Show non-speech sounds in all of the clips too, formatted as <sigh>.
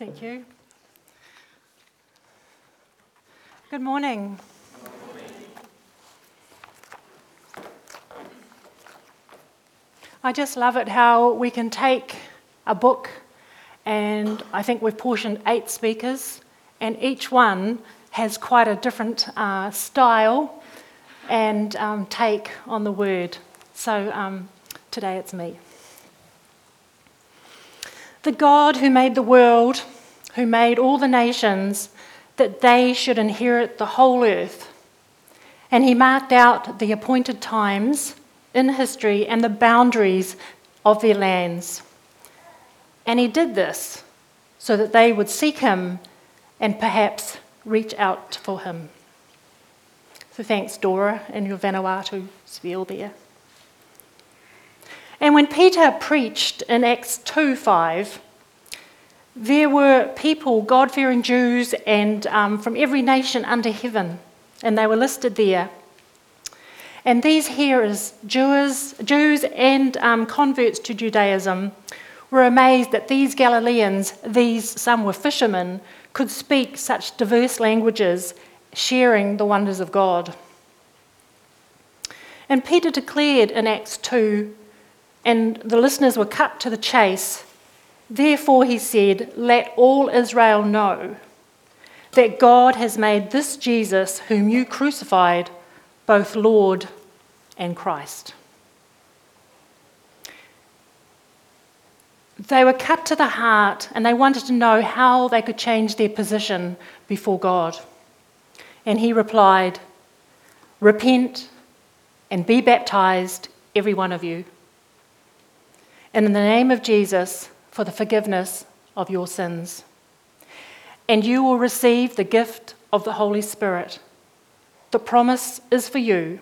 Thank you. Good morning. I just love it how we can take a book, and I think we've portioned eight speakers, and each one has quite a different uh, style and um, take on the word. So um, today it's me. The God who made the world, who made all the nations, that they should inherit the whole earth. And he marked out the appointed times in history and the boundaries of their lands. And he did this so that they would seek him and perhaps reach out for him. So thanks, Dora, and your Vanuatu spiel there. And when Peter preached in Acts 2 5, there were people, God fearing Jews, and um, from every nation under heaven, and they were listed there. And these hearers, Jews, Jews and um, converts to Judaism, were amazed that these Galileans, these some were fishermen, could speak such diverse languages, sharing the wonders of God. And Peter declared in Acts 2, and the listeners were cut to the chase. Therefore, he said, Let all Israel know that God has made this Jesus, whom you crucified, both Lord and Christ. They were cut to the heart and they wanted to know how they could change their position before God. And he replied, Repent and be baptized, every one of you, in the name of Jesus for the forgiveness of your sins. And you will receive the gift of the Holy Spirit. The promise is for you,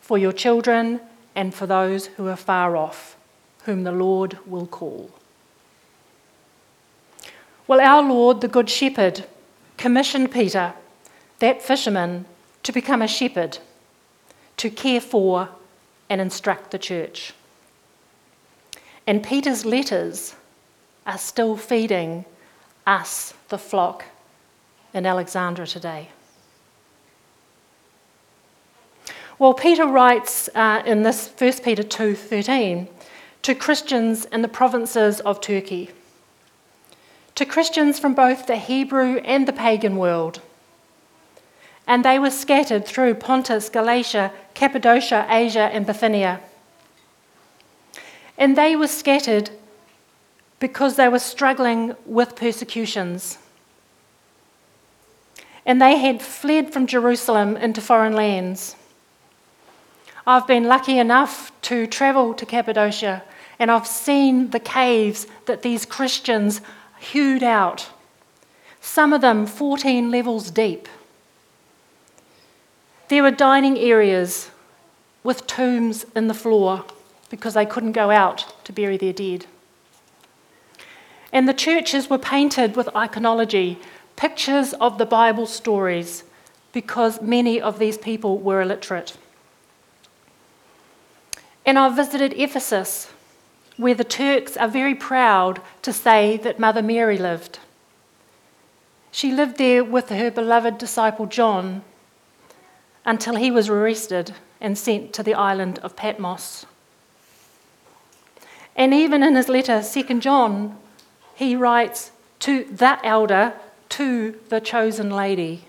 for your children, and for those who are far off, whom the Lord will call. Well, our Lord, the Good Shepherd, commissioned Peter, that fisherman, to become a shepherd, to care for and instruct the church. And Peter's letters are still feeding us, the flock, in Alexandra today. Well, Peter writes uh, in this 1 Peter 2:13 to Christians in the provinces of Turkey, to Christians from both the Hebrew and the pagan world. And they were scattered through Pontus, Galatia, Cappadocia, Asia, and Bithynia. And they were scattered because they were struggling with persecutions. And they had fled from Jerusalem into foreign lands. I've been lucky enough to travel to Cappadocia and I've seen the caves that these Christians hewed out, some of them 14 levels deep. There were dining areas with tombs in the floor because they couldn't go out to bury their dead. And the churches were painted with iconology, pictures of the Bible stories, because many of these people were illiterate. And I visited Ephesus, where the Turks are very proud to say that Mother Mary lived. She lived there with her beloved disciple John until he was arrested and sent to the island of Patmos. And even in his letter, 2 John, he writes to that elder, to the chosen lady.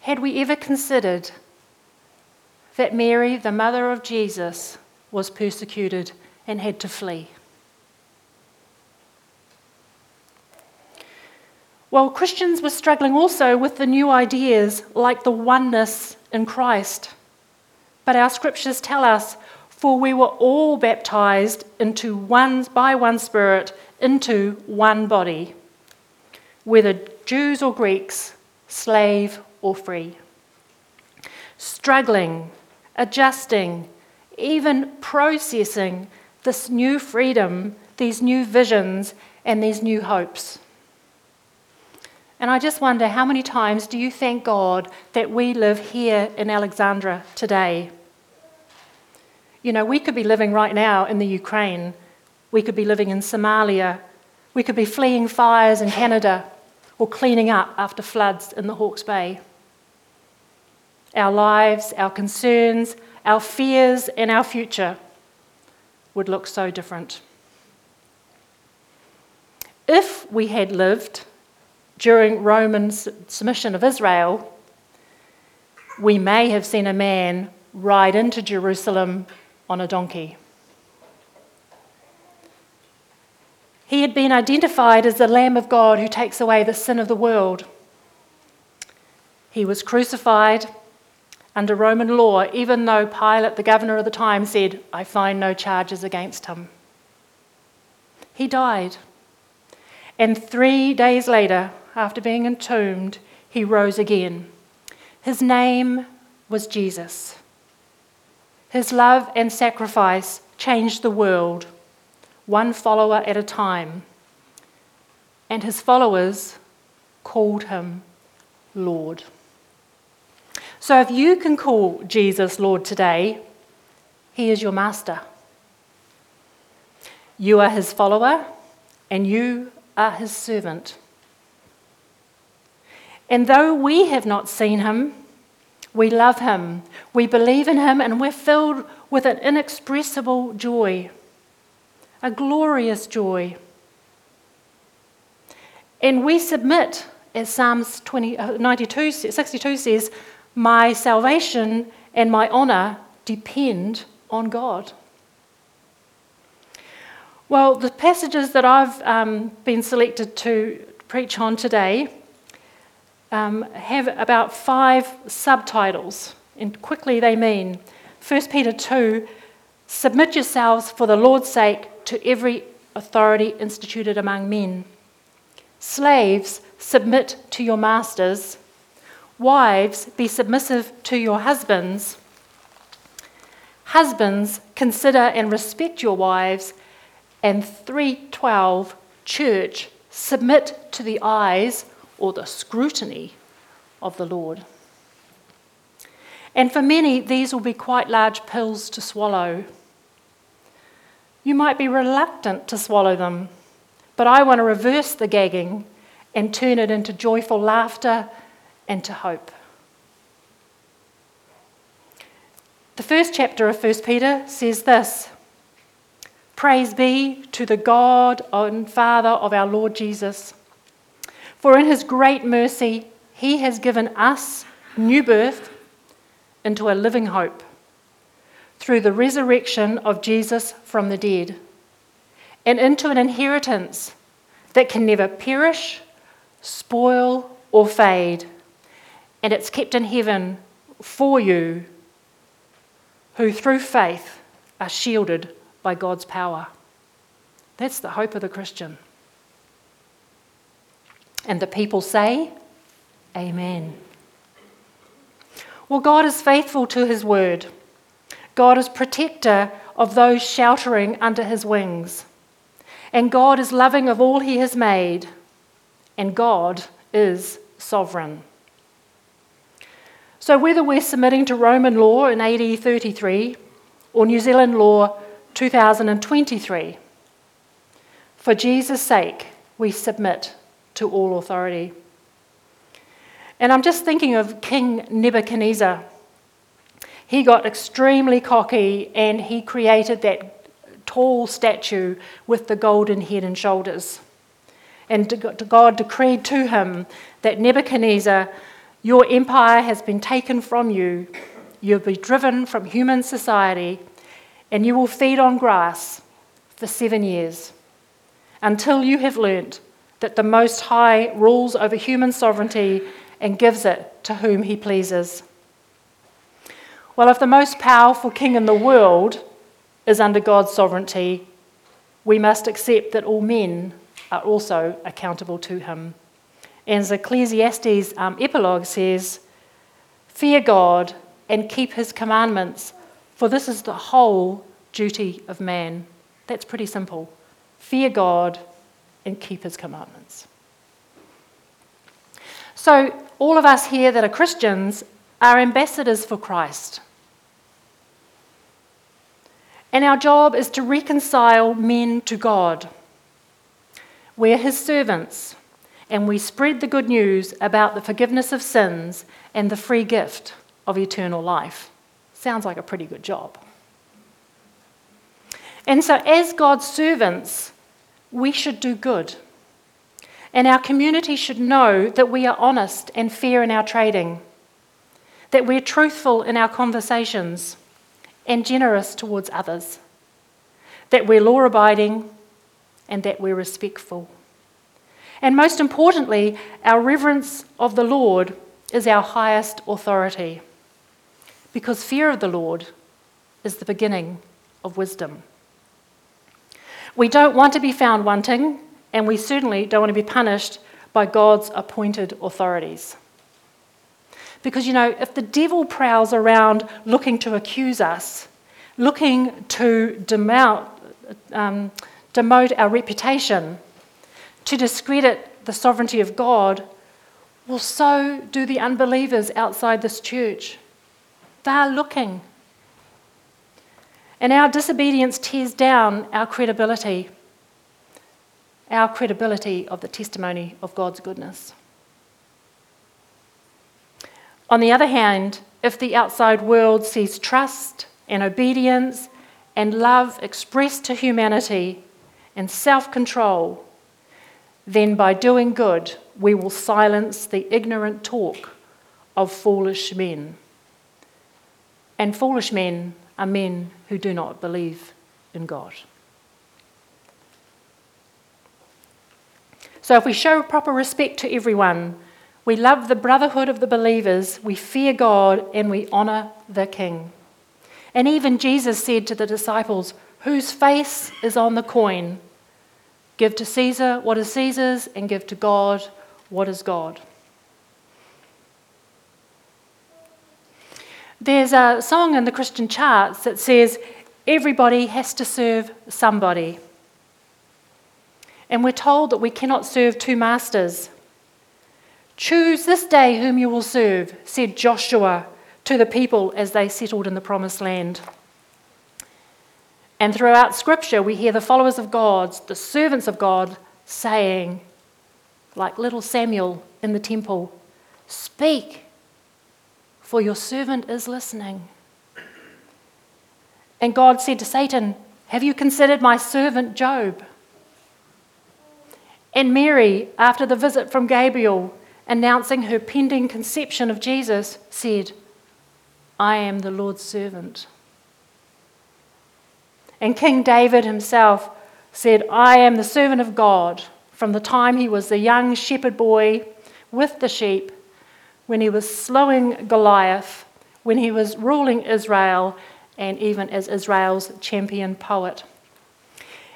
Had we ever considered that Mary, the mother of Jesus, was persecuted and had to flee. Well, Christians were struggling also with the new ideas like the oneness in Christ. But our scriptures tell us, for we were all baptized into one by one spirit into one body, whether Jews or Greeks, slave or free. Struggling adjusting, even processing this new freedom, these new visions, and these new hopes. And I just wonder how many times do you thank God that we live here in Alexandra today? You know, we could be living right now in the Ukraine, we could be living in Somalia, We could be fleeing fires in Canada or cleaning up after floods in the Hawke's Bay. Our lives, our concerns, our fears, and our future would look so different. If we had lived during Roman submission of Israel, we may have seen a man ride into Jerusalem on a donkey. He had been identified as the Lamb of God who takes away the sin of the world. He was crucified under Roman law, even though Pilate, the governor of the time, said, I find no charges against him. He died. And three days later, after being entombed, he rose again. His name was Jesus. His love and sacrifice changed the world one follower at a time. And his followers called him Lord. So if you can call Jesus Lord today, he is your master. You are his follower, and you are his servant. And though we have not seen him, we love him, we believe in him, and we're filled with an inexpressible joy a glorious joy. And we submit, as Psalms 20, uh, 92, 62 says, my salvation and my honour depend on God. Well, the passages that I've um, been selected to preach on today um, have about five subtitles, and quickly they mean 1 Peter 2 Submit yourselves for the Lord's sake to every authority instituted among men. Slaves, submit to your masters. Wives, be submissive to your husbands. Husbands, consider and respect your wives. And 312, church, submit to the eyes or the scrutiny of the Lord. And for many, these will be quite large pills to swallow. You might be reluctant to swallow them, but I want to reverse the gagging and turn it into joyful laughter and to hope. The first chapter of 1 Peter says this Praise be to the God and Father of our Lord Jesus. For in his great mercy, he has given us new birth into a living hope through the resurrection of Jesus from the dead, and into an inheritance that can never perish, spoil, or fade, and it's kept in heaven for you who through faith are shielded by God's power. That's the hope of the Christian. And the people say, Amen. Well, God is faithful to his word. God is protector of those sheltering under his wings. And God is loving of all he has made. And God is sovereign. So, whether we're submitting to Roman law in AD 33 or New Zealand law 2023, for Jesus' sake, we submit to all authority. And I'm just thinking of King Nebuchadnezzar he got extremely cocky and he created that tall statue with the golden head and shoulders. And God decreed to him that Nebuchadnezzar, your empire has been taken from you. You'll be driven from human society, and you will feed on grass for seven years until you have learnt that the Most High rules over human sovereignty and gives it to whom he pleases. Well, if the most powerful king in the world is under God's sovereignty, we must accept that all men are also accountable to him. And as Ecclesiastes um, epilogue says, Fear God and keep his commandments, for this is the whole duty of man. That's pretty simple. Fear God and keep his commandments. So, all of us here that are Christians are ambassadors for Christ. And our job is to reconcile men to God. We're his servants, and we spread the good news about the forgiveness of sins and the free gift of eternal life. Sounds like a pretty good job. And so, as God's servants, we should do good. And our community should know that we are honest and fair in our trading, that we're truthful in our conversations and generous towards others, that we're law abiding and that we're respectful. And most importantly, our reverence of the Lord is our highest authority, because fear of the Lord is the beginning of wisdom. We don't want to be found wanting, and we certainly don't want to be punished by God's appointed authorities. Because, you know, if the devil prowls around looking to accuse us, looking to demote, um, demote our reputation, to discredit the sovereignty of God, well, so do the unbelievers outside this church. They are looking. And our disobedience tears down our credibility, our credibility of the testimony of God's goodness. On the other hand, if the outside world sees trust and obedience and love expressed to humanity and self control, then by doing good, we will silence the ignorant talk of foolish men. And foolish men are men who do not believe in God. So, if we show proper respect to everyone, we love the brotherhood of the believers, we fear God, and we honour the King. And even Jesus said to the disciples, Whose face is on the coin? Give to Caesar what is Caesar's, and give to God what is God. There's a song in the Christian charts that says, Everybody has to serve somebody. And we're told that we cannot serve two masters. Choose this day whom you will serve, said Joshua to the people as they settled in the promised land. And throughout Scripture, we hear the followers of God, the servants of God, saying, like little Samuel in the temple, Speak, for your servant is listening. And God said to Satan, Have you considered my servant Job? And Mary, after the visit from Gabriel, announcing her pending conception of Jesus, said, I am the Lord's servant. And King David himself said, I am the servant of God from the time he was a young shepherd boy with the sheep when he was slowing Goliath, when he was ruling Israel, and even as Israel's champion poet.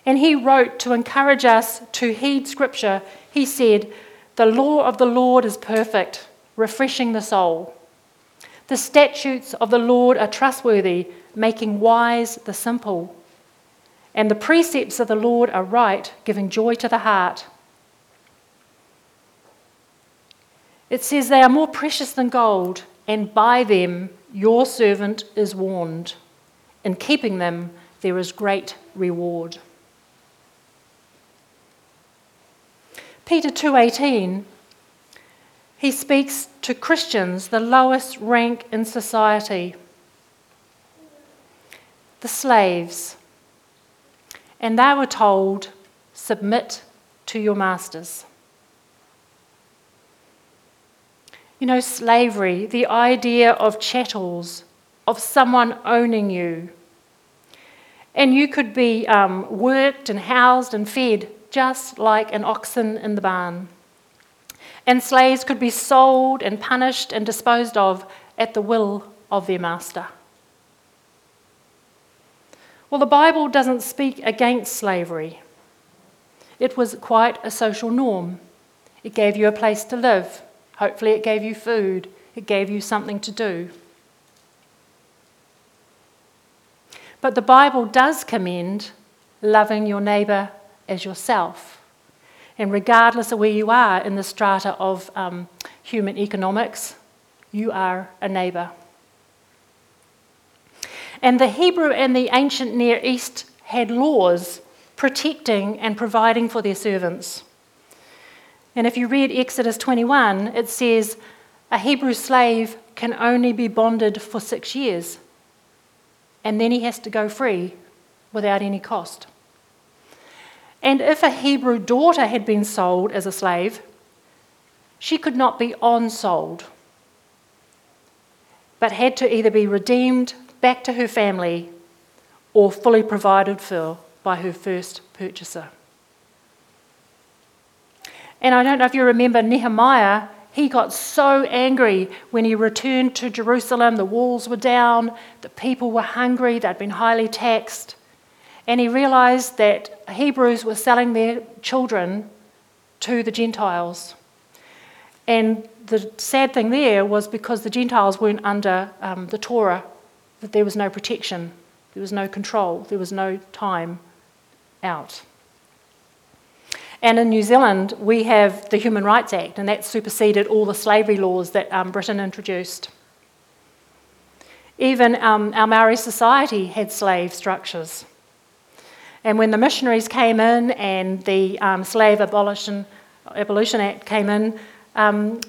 And he wrote to encourage us to heed Scripture. He said, The law of the Lord is perfect, refreshing the soul. The statutes of the Lord are trustworthy, making wise the simple. And the precepts of the Lord are right, giving joy to the heart. It says, They are more precious than gold, and by them your servant is warned. In keeping them, there is great reward. Peter 2:18 he speaks to Christians the lowest rank in society the slaves and they were told submit to your masters You know, slavery, the idea of chattels, of someone owning you. And you could be um, worked and housed and fed just like an oxen in the barn. And slaves could be sold and punished and disposed of at the will of their master. Well, the Bible doesn't speak against slavery. It was quite a social norm. It gave you a place to live, Hopefully, it gave you food, it gave you something to do. But the Bible does commend loving your neighbour as yourself. And regardless of where you are in the strata of um, human economics, you are a neighbour. And the Hebrew and the ancient Near East had laws protecting and providing for their servants. And if you read Exodus 21, it says a Hebrew slave can only be bonded for six years, and then he has to go free without any cost. And if a Hebrew daughter had been sold as a slave, she could not be on sold, but had to either be redeemed back to her family or fully provided for by her first purchaser. And I don't know if you remember Nehemiah, he got so angry when he returned to Jerusalem. The walls were down, the people were hungry, they'd been highly taxed. And he realized that Hebrews were selling their children to the Gentiles. And the sad thing there was because the Gentiles weren't under um, the Torah, that there was no protection, there was no control, there was no time out. And in New Zealand, we have the Human Rights Act, and that superseded all the slavery laws that um, Britain introduced. Even um, our Maori society had slave structures. And when the missionaries came in and the um, Slave Abolition, Abolition Act came in, um,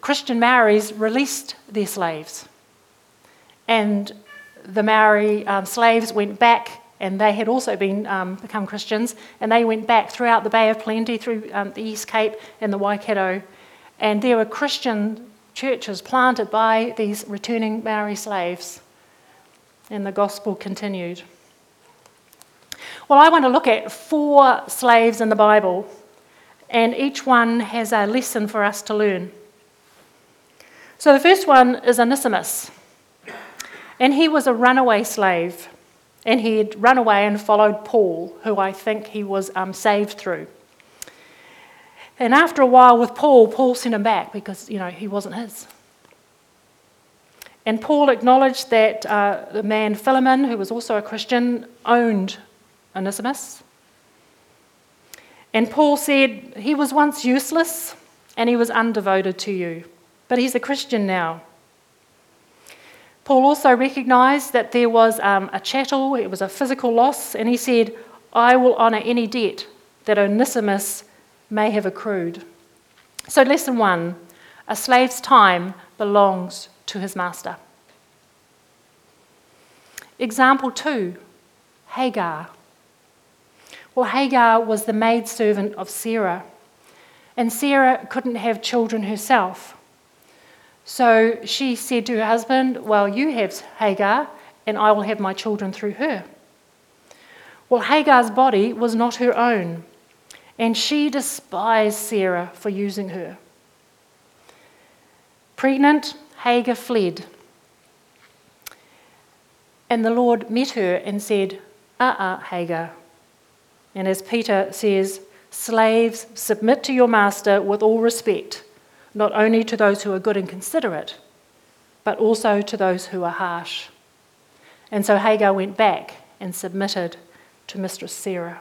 Christian Maoris released their slaves. And the Maori um, slaves went back, and they had also been, um, become Christians, and they went back throughout the Bay of Plenty, through um, the East Cape and the Waikato. And there were Christian churches planted by these returning Maori slaves. And the gospel continued. Well, I want to look at four slaves in the Bible, and each one has a lesson for us to learn. So the first one is Onesimus, and he was a runaway slave, and he had run away and followed Paul, who I think he was um, saved through. And after a while with Paul, Paul sent him back because, you know, he wasn't his. And Paul acknowledged that uh, the man Philemon, who was also a Christian, owned Onesimus. And Paul said, He was once useless and he was undevoted to you, but he's a Christian now. Paul also recognized that there was um, a chattel, it was a physical loss, and he said, I will honour any debt that Onesimus may have accrued. So, lesson one a slave's time belongs to his master. Example two Hagar. Well, Hagar was the maidservant of Sarah, and Sarah couldn't have children herself. So she said to her husband, Well, you have Hagar, and I will have my children through her. Well, Hagar's body was not her own, and she despised Sarah for using her. Pregnant, Hagar fled. And the Lord met her and said, Uh uh, Hagar, and as Peter says, slaves, submit to your master with all respect, not only to those who are good and considerate, but also to those who are harsh. And so Hagar went back and submitted to Mistress Sarah.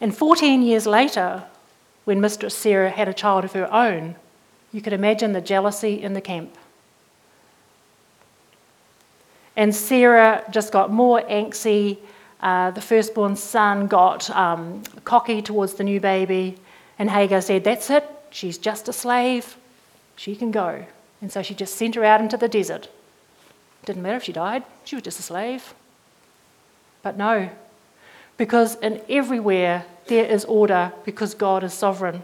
And 14 years later, when Mistress Sarah had a child of her own, you could imagine the jealousy in the camp. And Sarah just got more angsty uh, the firstborn son got um, cocky towards the new baby, and Hagar said, That's it, she's just a slave, she can go. And so she just sent her out into the desert. Didn't matter if she died, she was just a slave. But no, because in everywhere there is order, because God is sovereign.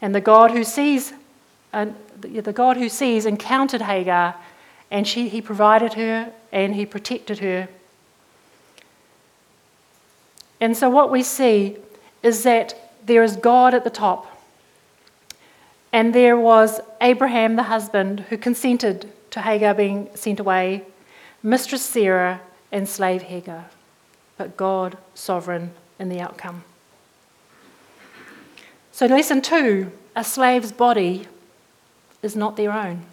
And the God who sees, and the God who sees encountered Hagar, and she, he provided her and he protected her and so what we see is that there is God at the top. And there was Abraham, the husband, who consented to Hagar being sent away, Mistress Sarah, and slave Hagar. But God sovereign in the outcome. So, lesson two a slave's body is not their own.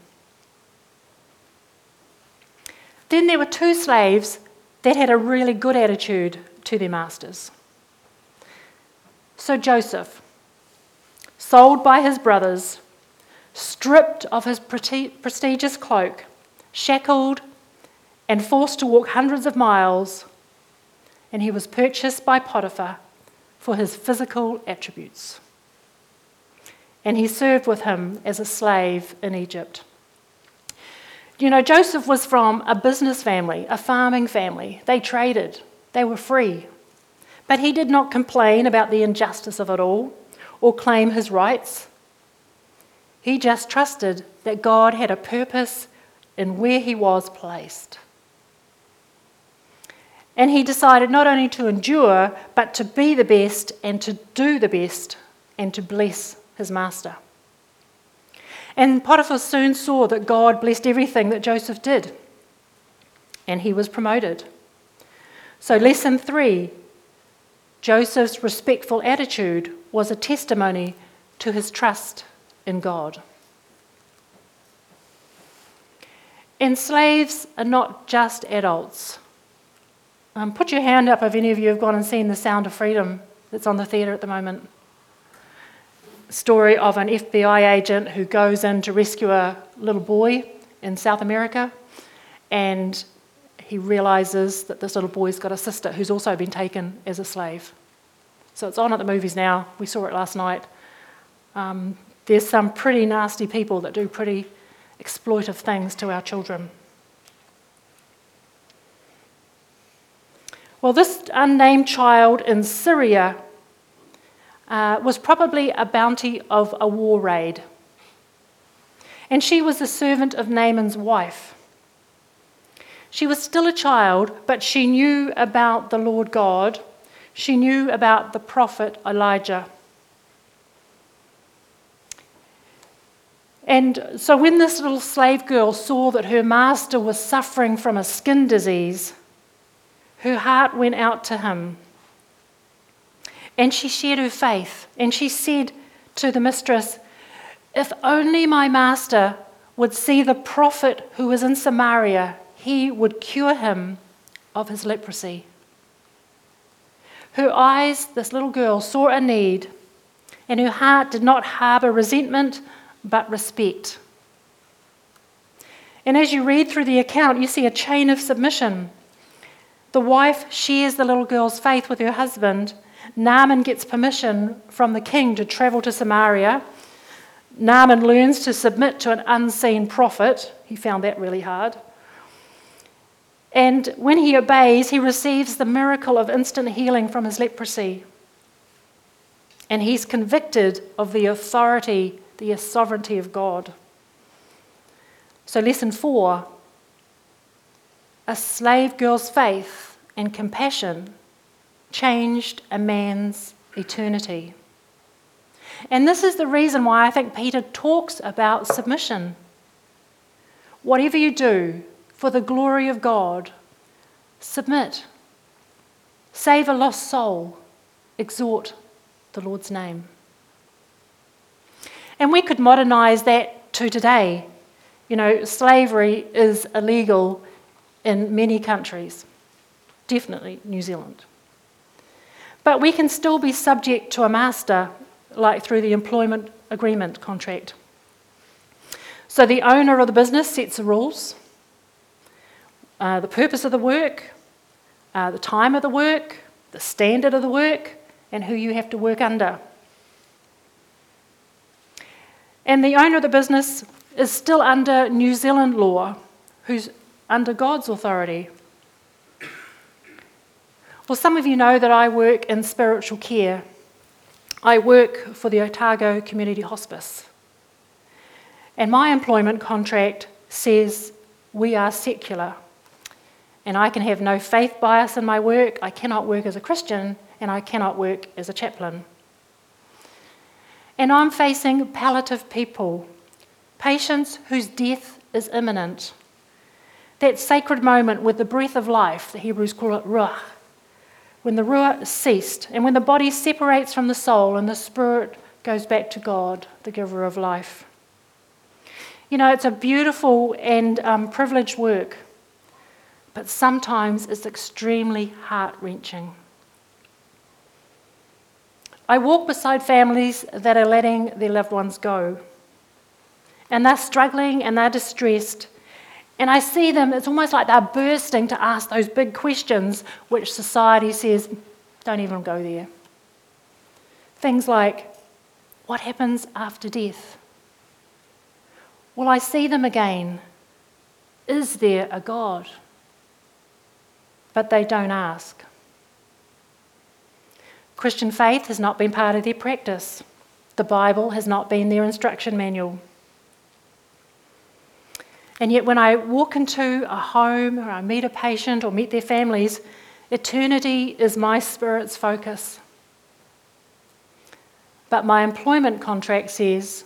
Then there were two slaves that had a really good attitude to their masters. So Joseph, sold by his brothers, stripped of his prestigious cloak, shackled, and forced to walk hundreds of miles, and he was purchased by Potiphar for his physical attributes. And he served with him as a slave in Egypt. You know, Joseph was from a business family, a farming family. They traded, they were free. But he did not complain about the injustice of it all or claim his rights. He just trusted that God had a purpose in where he was placed. And he decided not only to endure, but to be the best and to do the best and to bless his master. And Potiphar soon saw that God blessed everything that Joseph did, and he was promoted. So, lesson three Joseph's respectful attitude was a testimony to his trust in God. And slaves are not just adults. Um, put your hand up if any of you have gone and seen The Sound of Freedom that's on the theatre at the moment. Story of an FBI agent who goes in to rescue a little boy in South America, and he realizes that this little boy's got a sister who's also been taken as a slave. So it's on at the movies now. We saw it last night. Um, there's some pretty nasty people that do pretty exploitive things to our children. Well, this unnamed child in Syria uh, was probably a bounty of a war raid. And she was the servant of Naaman's wife. She was still a child, but she knew about the Lord God. She knew about the prophet Elijah. And so when this little slave girl saw that her master was suffering from a skin disease, her heart went out to him. And she shared her faith. And she said to the mistress, If only my master would see the prophet who is in Samaria, he would cure him of his leprosy. Her eyes, this little girl, saw a need, and her heart did not harbour resentment but respect. And as you read through the account, you see a chain of submission. The wife shares the little girl's faith with her husband. Naaman gets permission from the king to travel to Samaria. Naaman learns to submit to an unseen prophet. He found that really hard. And when he obeys, he receives the miracle of instant healing from his leprosy. And he's convicted of the authority, the sovereignty of God. So, lesson four a slave girl's faith and compassion changed a man's eternity. And this is the reason why I think Peter talks about submission. Whatever you do for the glory of God, submit. Save a lost soul, exhort the Lord's name. And we could modernize that to today. You know, slavery is illegal in many countries, definitely New Zealand. But we can still be subject to a master, like through the employment agreement contract. So the owner of the business sets the rules, uh, the purpose of the work, uh, the time of the work, the standard of the work, and who you have to work under. And the owner of the business is still under New Zealand law, who's under God's authority. Well, some of you know that I work in spiritual care. I work for the Otago Community Hospice. And my employment contract says we are secular. And I can have no faith bias in my work. I cannot work as a Christian, and I cannot work as a chaplain. And I'm facing palliative people, patients whose death is imminent that sacred moment with the breath of life, the Hebrews call it ruach, when the ruach ceased, and when the body separates from the soul and the spirit goes back to God, the giver of life. You know, it's a beautiful and um, privileged work, but sometimes it's extremely heart wrenching. I walk beside families that are letting their loved ones go, and they're struggling and they're distressed and I see them, it's almost like they're bursting to ask those big questions which society says, don't even go there. Things like, what happens after death? Will I see them again? Is there a God? But they don't ask. Christian faith has not been part of their practice. The Bible has not been their instruction manual. And yet, when I walk into a home or I meet a patient or meet their families, eternity is my spirit's focus. But my employment contract says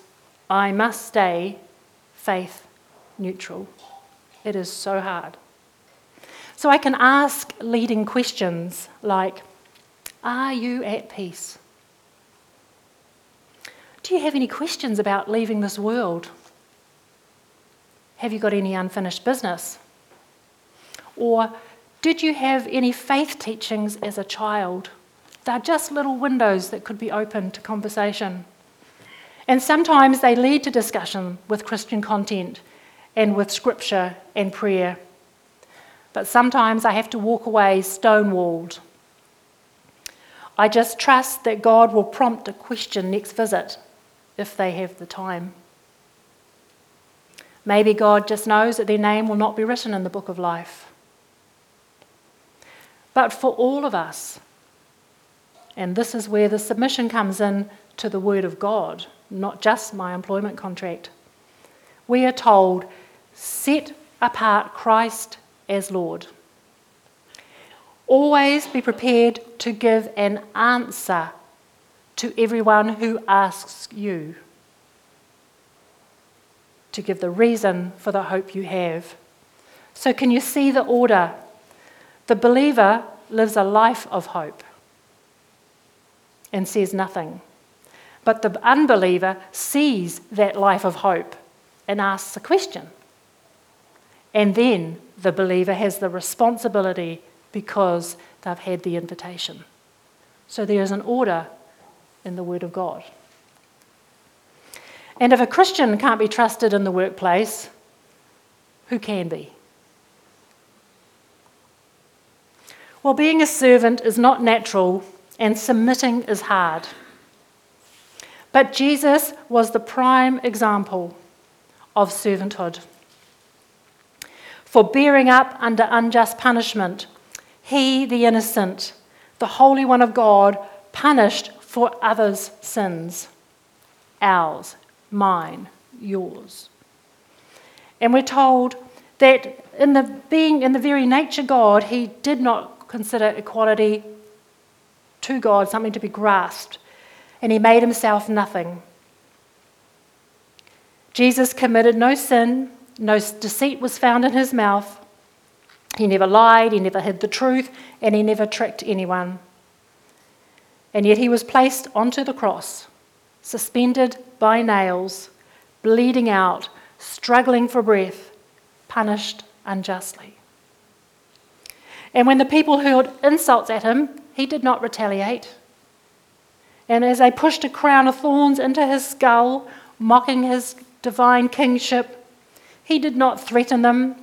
I must stay faith neutral. It is so hard. So I can ask leading questions like Are you at peace? Do you have any questions about leaving this world? Have you got any unfinished business? Or did you have any faith teachings as a child? They're just little windows that could be open to conversation. And sometimes they lead to discussion with Christian content and with scripture and prayer. But sometimes I have to walk away stonewalled. I just trust that God will prompt a question next visit if they have the time. Maybe God just knows that their name will not be written in the book of life. But for all of us, and this is where the submission comes in to the Word of God, not just my employment contract, we are told set apart Christ as Lord. Always be prepared to give an answer to everyone who asks you to give the reason for the hope you have. So, can you see the order? The believer lives a life of hope and says nothing. But the unbeliever sees that life of hope and asks a question. And then the believer has the responsibility because they've had the invitation. So there is an order in the Word of God. And if a Christian can't be trusted in the workplace, who can be? Well, being a servant is not natural, and submitting is hard. But Jesus was the prime example of servanthood. For bearing up under unjust punishment, he, the innocent, the Holy One of God, punished for others' sins. Ours, mine, yours. And we're told that in the being in the very nature God, he did not consider equality to God something to be grasped, and he made himself nothing. Jesus committed no sin, no deceit was found in his mouth. He never lied, he never hid the truth, and he never tricked anyone. And yet he was placed onto the cross, suspended by nails, bleeding out, struggling for breath, punished unjustly. And when the people hurled insults at him, he did not retaliate. And as they pushed a crown of thorns into his skull, mocking his divine kingship, he did not threaten them.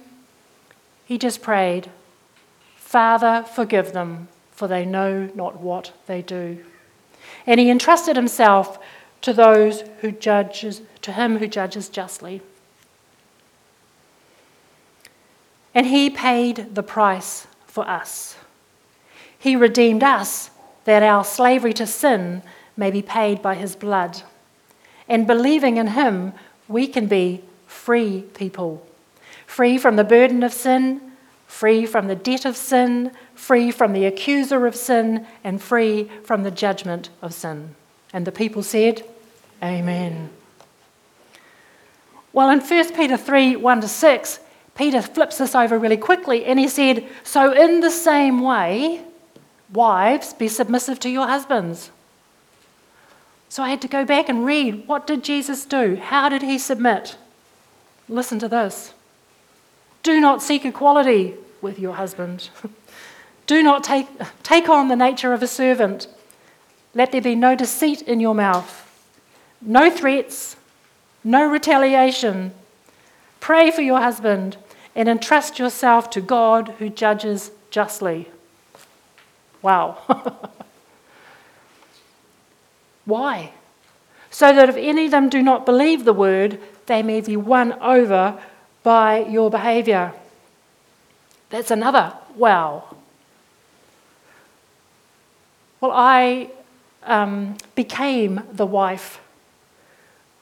He just prayed, Father, forgive them, for they know not what they do. And he entrusted himself to those who judges, to him who judges justly. And he paid the price for us. He redeemed us that our slavery to sin may be paid by his blood. And believing in him, we can be free people, free from the burden of sin, free from the debt of sin, free from the accuser of sin, and free from the judgment of sin. And the people said, Amen. Well, in 1 Peter 3 1 to 6, Peter flips this over really quickly and he said, So, in the same way, wives, be submissive to your husbands. So I had to go back and read what did Jesus do? How did he submit? Listen to this. Do not seek equality with your husband. <laughs> Do not take, take on the nature of a servant. Let there be no deceit in your mouth, no threats, no retaliation. Pray for your husband and entrust yourself to God who judges justly. Wow. <laughs> Why? So that if any of them do not believe the word, they may be won over by your behavior. That's another wow. Well, I um, became the wife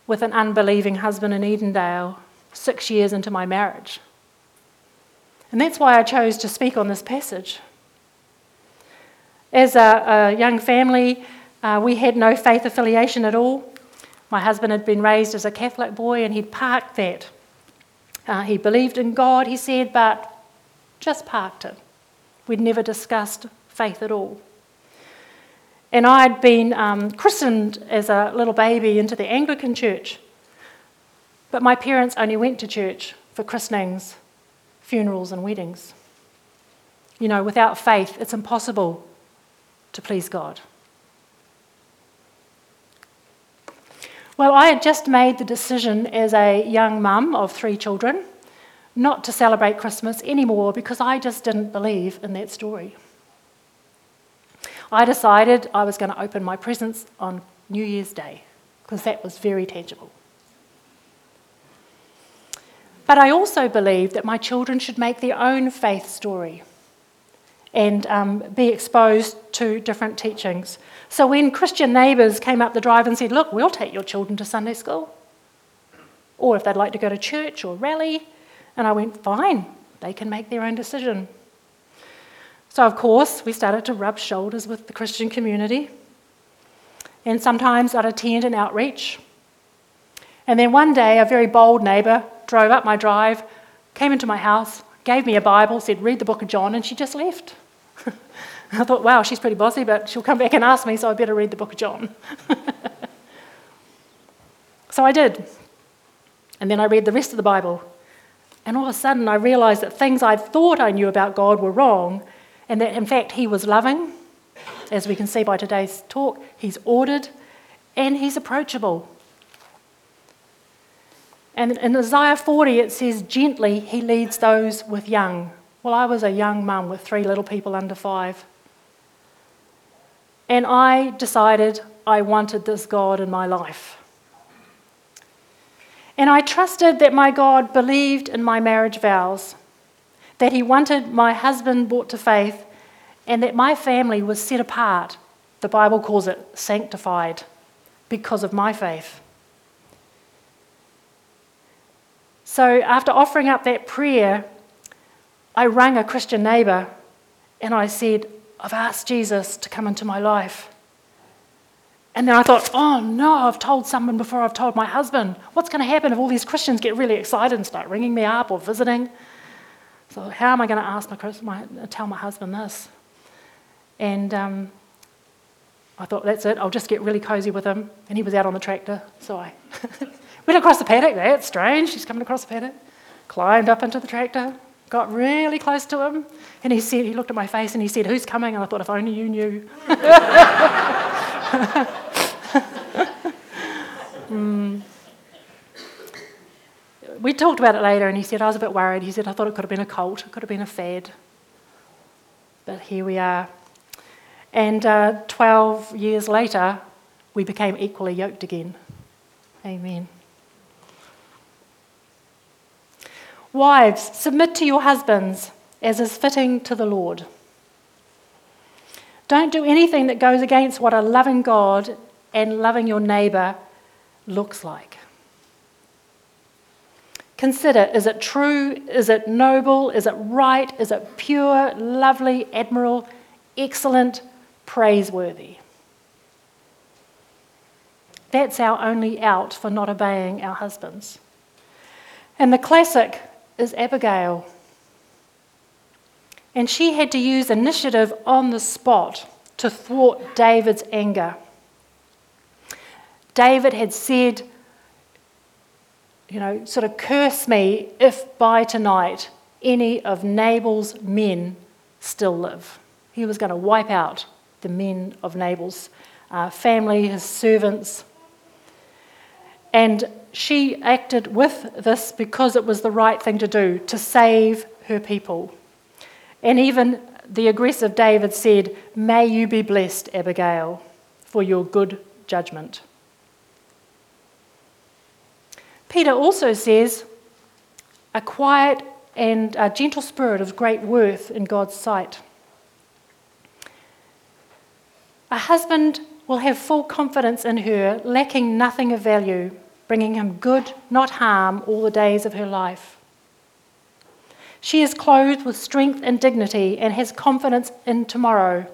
with an unbelieving husband in Edendale six years into my marriage. And that's why I chose to speak on this passage. As a, a young family, uh, we had no faith affiliation at all. My husband had been raised as a Catholic boy and he'd parked that. Uh, he believed in God, he said, but just parked it. We'd never discussed faith at all. And I'd been um, christened as a little baby into the Anglican church. But my parents only went to church for christenings, funerals, and weddings. You know, without faith, it's impossible to please God. Well, I had just made the decision as a young mum of three children not to celebrate Christmas anymore because I just didn't believe in that story. I decided I was going to open my presents on New Year's Day because that was very tangible. But I also believed that my children should make their own faith story and um, be exposed to different teachings. So when Christian neighbours came up the drive and said, Look, we'll take your children to Sunday school, or if they'd like to go to church or rally, and I went, Fine, they can make their own decision. So, of course, we started to rub shoulders with the Christian community. And sometimes I'd attend an outreach. And then one day, a very bold neighbour drove up my drive, came into my house, gave me a Bible, said, Read the book of John, and she just left. <laughs> I thought, wow, she's pretty bossy, but she'll come back and ask me, so I better read the book of John. <laughs> so I did. And then I read the rest of the Bible. And all of a sudden, I realized that things I thought I knew about God were wrong, and that in fact he was loving, as we can see by today's talk, he's ordered and he's approachable. And in Isaiah 40, it says, Gently he leads those with young. Well, I was a young mum with three little people under five. And I decided I wanted this God in my life. And I trusted that my God believed in my marriage vows that he wanted my husband brought to faith and that my family was set apart. The Bible calls it sanctified because of my faith. So after offering up that prayer, I rang a Christian neighbour and I said, I've asked Jesus to come into my life. And then I thought, oh no, I've told someone before I've told my husband. What's going to happen if all these Christians get really excited and start ringing me up or visiting? So how am I going to ask my, my tell my husband this? And um, I thought, that's it. I'll just get really cozy with him. And he was out on the tractor, so I <laughs> went across the paddock. That's strange. He's coming across the paddock. Climbed up into the tractor. Got really close to him, and he said, he looked at my face and he said, "Who's coming?" And I thought, if only you knew. <laughs> mm we talked about it later, and he said, I was a bit worried. He said, I thought it could have been a cult, it could have been a fad. But here we are. And uh, 12 years later, we became equally yoked again. Amen. Wives, submit to your husbands as is fitting to the Lord. Don't do anything that goes against what a loving God and loving your neighbour looks like. Consider is it true? Is it noble? Is it right? Is it pure, lovely, admirable, excellent, praiseworthy? That's our only out for not obeying our husbands. And the classic is Abigail. And she had to use initiative on the spot to thwart David's anger. David had said, you know, sort of curse me if by tonight any of Nabal's men still live. He was going to wipe out the men of Nabal's uh, family, his servants. And she acted with this because it was the right thing to do to save her people. And even the aggressive David said, May you be blessed, Abigail, for your good judgment. Peter also says, a quiet and a gentle spirit of great worth in God's sight. A husband will have full confidence in her, lacking nothing of value, bringing him good, not harm, all the days of her life. She is clothed with strength and dignity and has confidence in tomorrow.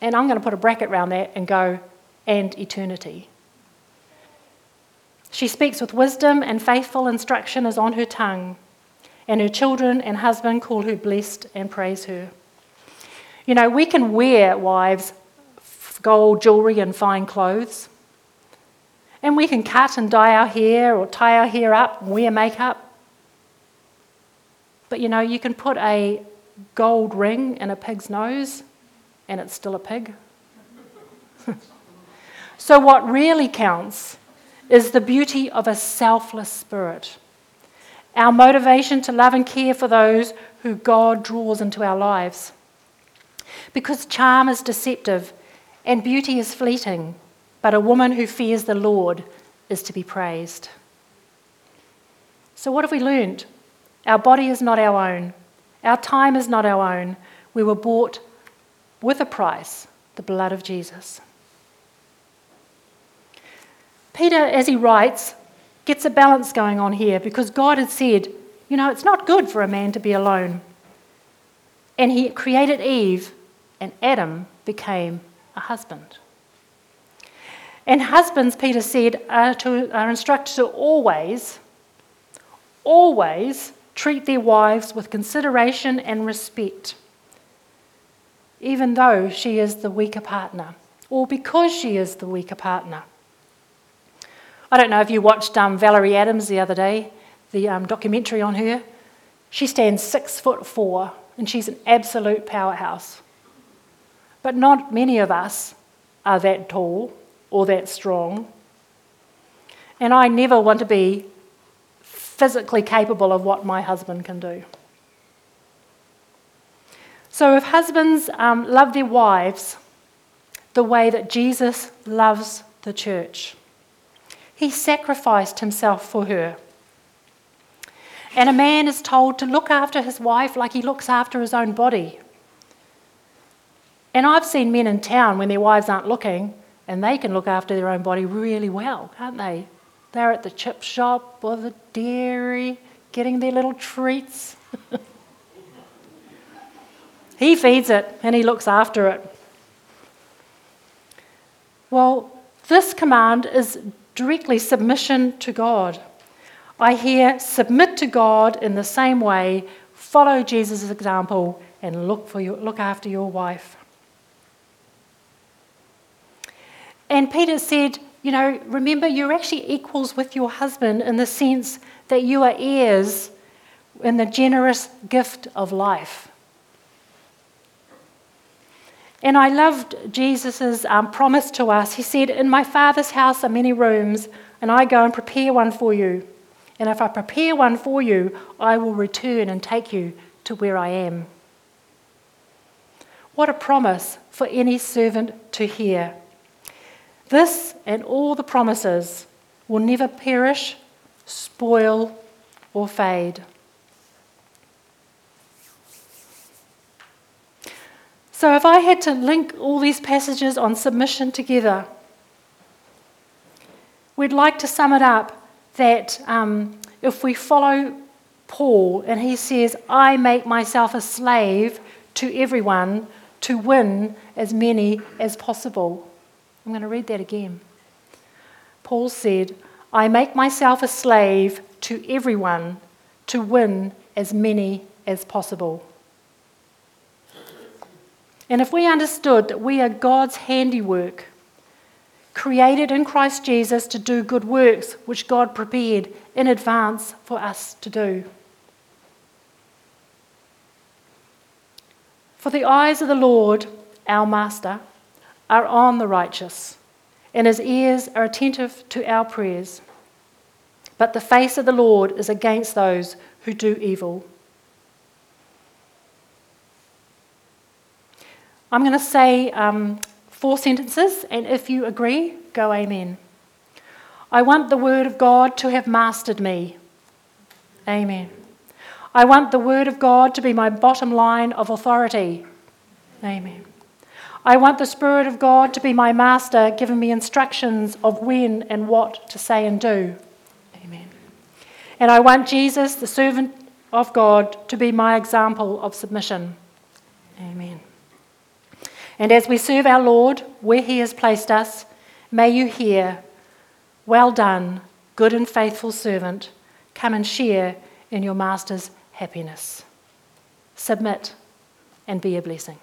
And I'm going to put a bracket around that and go, and eternity. She speaks with wisdom, and faithful instruction is on her tongue. And her children and husband call her blessed and praise her. You know, we can wear, wives, gold jewellery and fine clothes. And we can cut and dye our hair or tie our hair up wear makeup. But you know, you can put a gold ring in a pig's nose and it's still a pig. <laughs> so, what really counts is the beauty of a selfless spirit. Our motivation to love and care for those who God draws into our lives. Because charm is deceptive and beauty is fleeting, but a woman who fears the Lord is to be praised. So, what have we learned? Our body is not our own. Our time is not our own. We were bought with a price the blood of Jesus. Peter, as he writes, gets a balance going on here because God had said, you know, it's not good for a man to be alone. And he created Eve, and Adam became a husband. And husbands, Peter said, are, to, are instructed to always, always treat their wives with consideration and respect, even though she is the weaker partner, or because she is the weaker partner. I don't know if you watched um, Valerie Adams the other day, the um, documentary on her. She stands six foot four, and she's an absolute powerhouse. But not many of us are that tall or that strong. And I never want to be physically capable of what my husband can do. So, if husbands um, love their wives the way that Jesus loves the church, he sacrificed himself for her. And a man is told to look after his wife like he looks after his own body. And I've seen men in town when their wives aren't looking, and they can look after their own body really well, can't they? They're at the chip shop or the dairy getting their little treats. <laughs> he feeds it and he looks after it. Well, this command is directly submission to God. I hear submit to God in the same way, follow Jesus' example, and look, for your, look after your wife. And Peter said, you know, remember, you're actually equals with your husband in the sense that you are heirs in the generous gift of life. And I loved Jesus' um, promise to us. He said, In my Father's house are many rooms, and I go and prepare one for you. And if I prepare one for you, I will return and take you to where I am. What a promise for any servant to hear. This and all the promises will never perish, spoil, or fade. So, if I had to link all these passages on submission together, we'd like to sum it up that um, if we follow Paul and he says, I make myself a slave to everyone to win as many as possible. I'm going to read that again. Paul said, I make myself a slave to everyone to win as many as possible. And if we understood that we are God's handiwork, created in Christ Jesus to do good works which God prepared in advance for us to do. For the eyes of the Lord, our Master, are on the righteous, and his ears are attentive to our prayers. But the face of the Lord is against those who do evil. I'm going to say um, four sentences, and if you agree, go amen. I want the word of God to have mastered me. Amen. I want the word of God to be my bottom line of authority. Amen. I want the Spirit of God to be my master, giving me instructions of when and what to say and do. Amen. And I want Jesus, the servant of God, to be my example of submission. Amen. And as we serve our Lord where He has placed us, may you hear, Well done, good and faithful servant. Come and share in your Master's happiness. Submit and be a blessing.